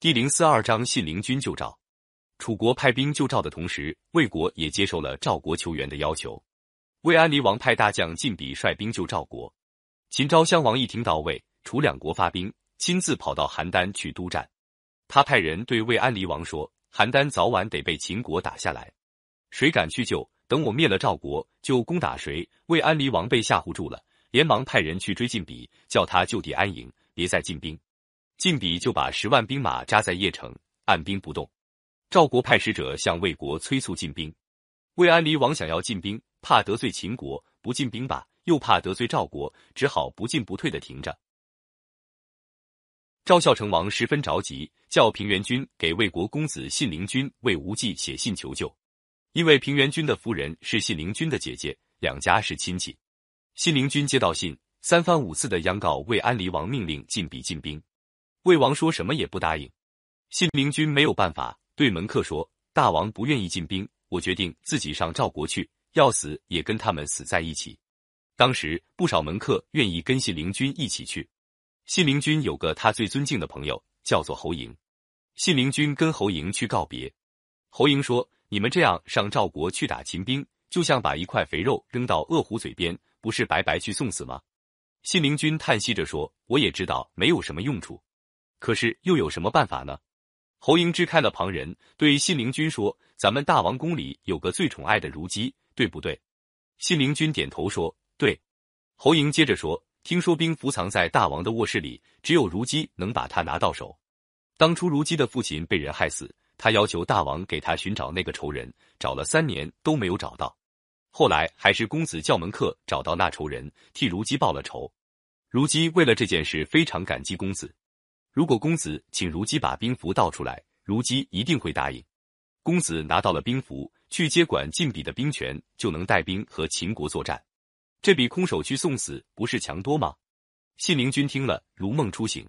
第零四二章信陵君救赵。楚国派兵救赵的同时，魏国也接受了赵国求援的要求。魏安离王派大将晋鄙率兵救赵国。秦昭襄王一听到魏楚两国发兵，亲自跑到邯郸去督战。他派人对魏安离王说：“邯郸早晚得被秦国打下来，谁敢去救？等我灭了赵国，就攻打谁。”魏安离王被吓唬住了，连忙派人去追晋鄙，叫他就地安营，别再进兵。晋鄙就把十万兵马扎在邺城，按兵不动。赵国派使者向魏国催促进兵，魏安离王想要进兵，怕得罪秦国，不进兵吧，又怕得罪赵国，只好不进不退的停着。赵孝成王十分着急，叫平原君给魏国公子信陵君魏无忌写信求救，因为平原君的夫人是信陵君的姐姐，两家是亲戚。信陵君接到信，三番五次的央告魏安离王，命令晋鄙进兵。魏王说什么也不答应，信陵君没有办法，对门客说：“大王不愿意进兵，我决定自己上赵国去，要死也跟他们死在一起。”当时不少门客愿意跟信陵君一起去。信陵君有个他最尊敬的朋友，叫做侯嬴。信陵君跟侯嬴去告别，侯嬴说：“你们这样上赵国去打秦兵，就像把一块肥肉扔到恶虎嘴边，不是白白去送死吗？”信陵君叹息着说：“我也知道没有什么用处。”可是又有什么办法呢？侯嬴支开了旁人，对信陵君说：“咱们大王宫里有个最宠爱的如姬，对不对？”信陵君点头说：“对。”侯嬴接着说：“听说兵符藏在大王的卧室里，只有如姬能把它拿到手。当初如姬的父亲被人害死，他要求大王给他寻找那个仇人，找了三年都没有找到。后来还是公子叫门客找到那仇人，替如姬报了仇。如姬为了这件事非常感激公子。”如果公子请如姬把兵符倒出来，如姬一定会答应。公子拿到了兵符，去接管晋鄙的兵权，就能带兵和秦国作战。这比空手去送死不是强多吗？信陵君听了如梦初醒，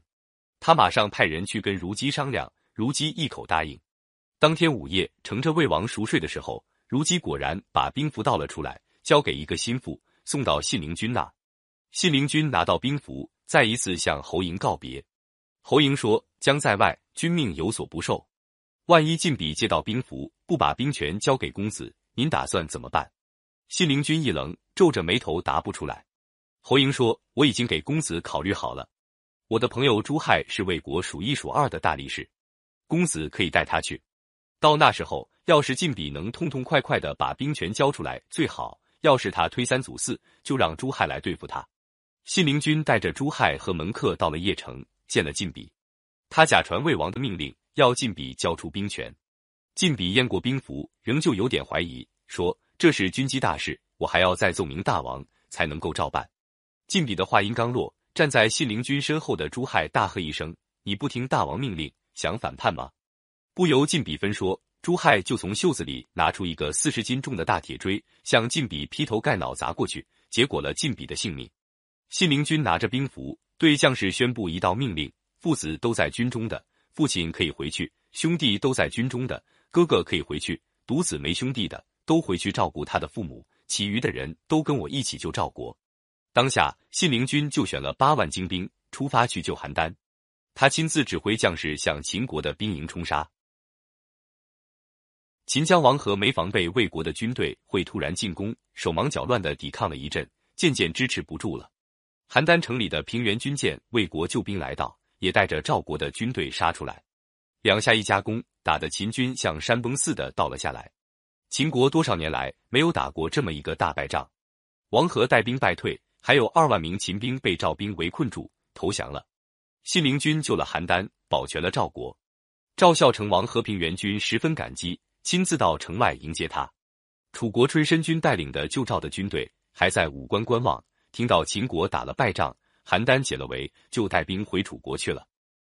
他马上派人去跟如姬商量，如姬一口答应。当天午夜，乘着魏王熟睡的时候，如姬果然把兵符倒了出来，交给一个心腹，送到信陵君那。信陵君拿到兵符，再一次向侯嬴告别。侯嬴说：“将在外，君命有所不受。万一晋鄙接到兵符，不把兵权交给公子，您打算怎么办？”信陵君一愣，皱着眉头答不出来。侯嬴说：“我已经给公子考虑好了。我的朋友朱亥是魏国数一数二的大力士，公子可以带他去。到那时候，要是晋鄙能痛痛快快的把兵权交出来，最好；要是他推三阻四，就让朱亥来对付他。”信陵君带着朱亥和门客到了邺城。见了晋鄙，他假传魏王的命令，要晋鄙交出兵权。晋鄙验过兵符，仍旧有点怀疑，说：“这是军机大事，我还要再奏明大王，才能够照办。”晋鄙的话音刚落，站在信陵君身后的朱亥大喝一声：“你不听大王命令，想反叛吗？”不由晋鄙分说，朱亥就从袖子里拿出一个四十斤重的大铁锥，向晋鄙劈头盖脑砸过去，结果了晋鄙的性命。信陵君拿着兵符。对将士宣布一道命令：父子都在军中的，父亲可以回去；兄弟都在军中的，哥哥可以回去；独子没兄弟的，都回去照顾他的父母。其余的人都跟我一起救赵国。当下，信陵君就选了八万精兵出发去救邯郸，他亲自指挥将士向秦国的兵营冲杀。秦将王和没防备魏国的军队会突然进攻，手忙脚乱的抵抗了一阵，渐渐支持不住了。邯郸城里的平原军舰魏国救兵来到，也带着赵国的军队杀出来，两下一夹攻，打得秦军像山崩似的倒了下来。秦国多少年来没有打过这么一个大败仗，王和带兵败退，还有二万名秦兵被赵兵围困住，投降了。信陵君救了邯郸，保全了赵国。赵孝成王和平原君十分感激，亲自到城外迎接他。楚国春申君带领的救赵的军队还在武关观望。听到秦国打了败仗，邯郸解了围，就带兵回楚国去了。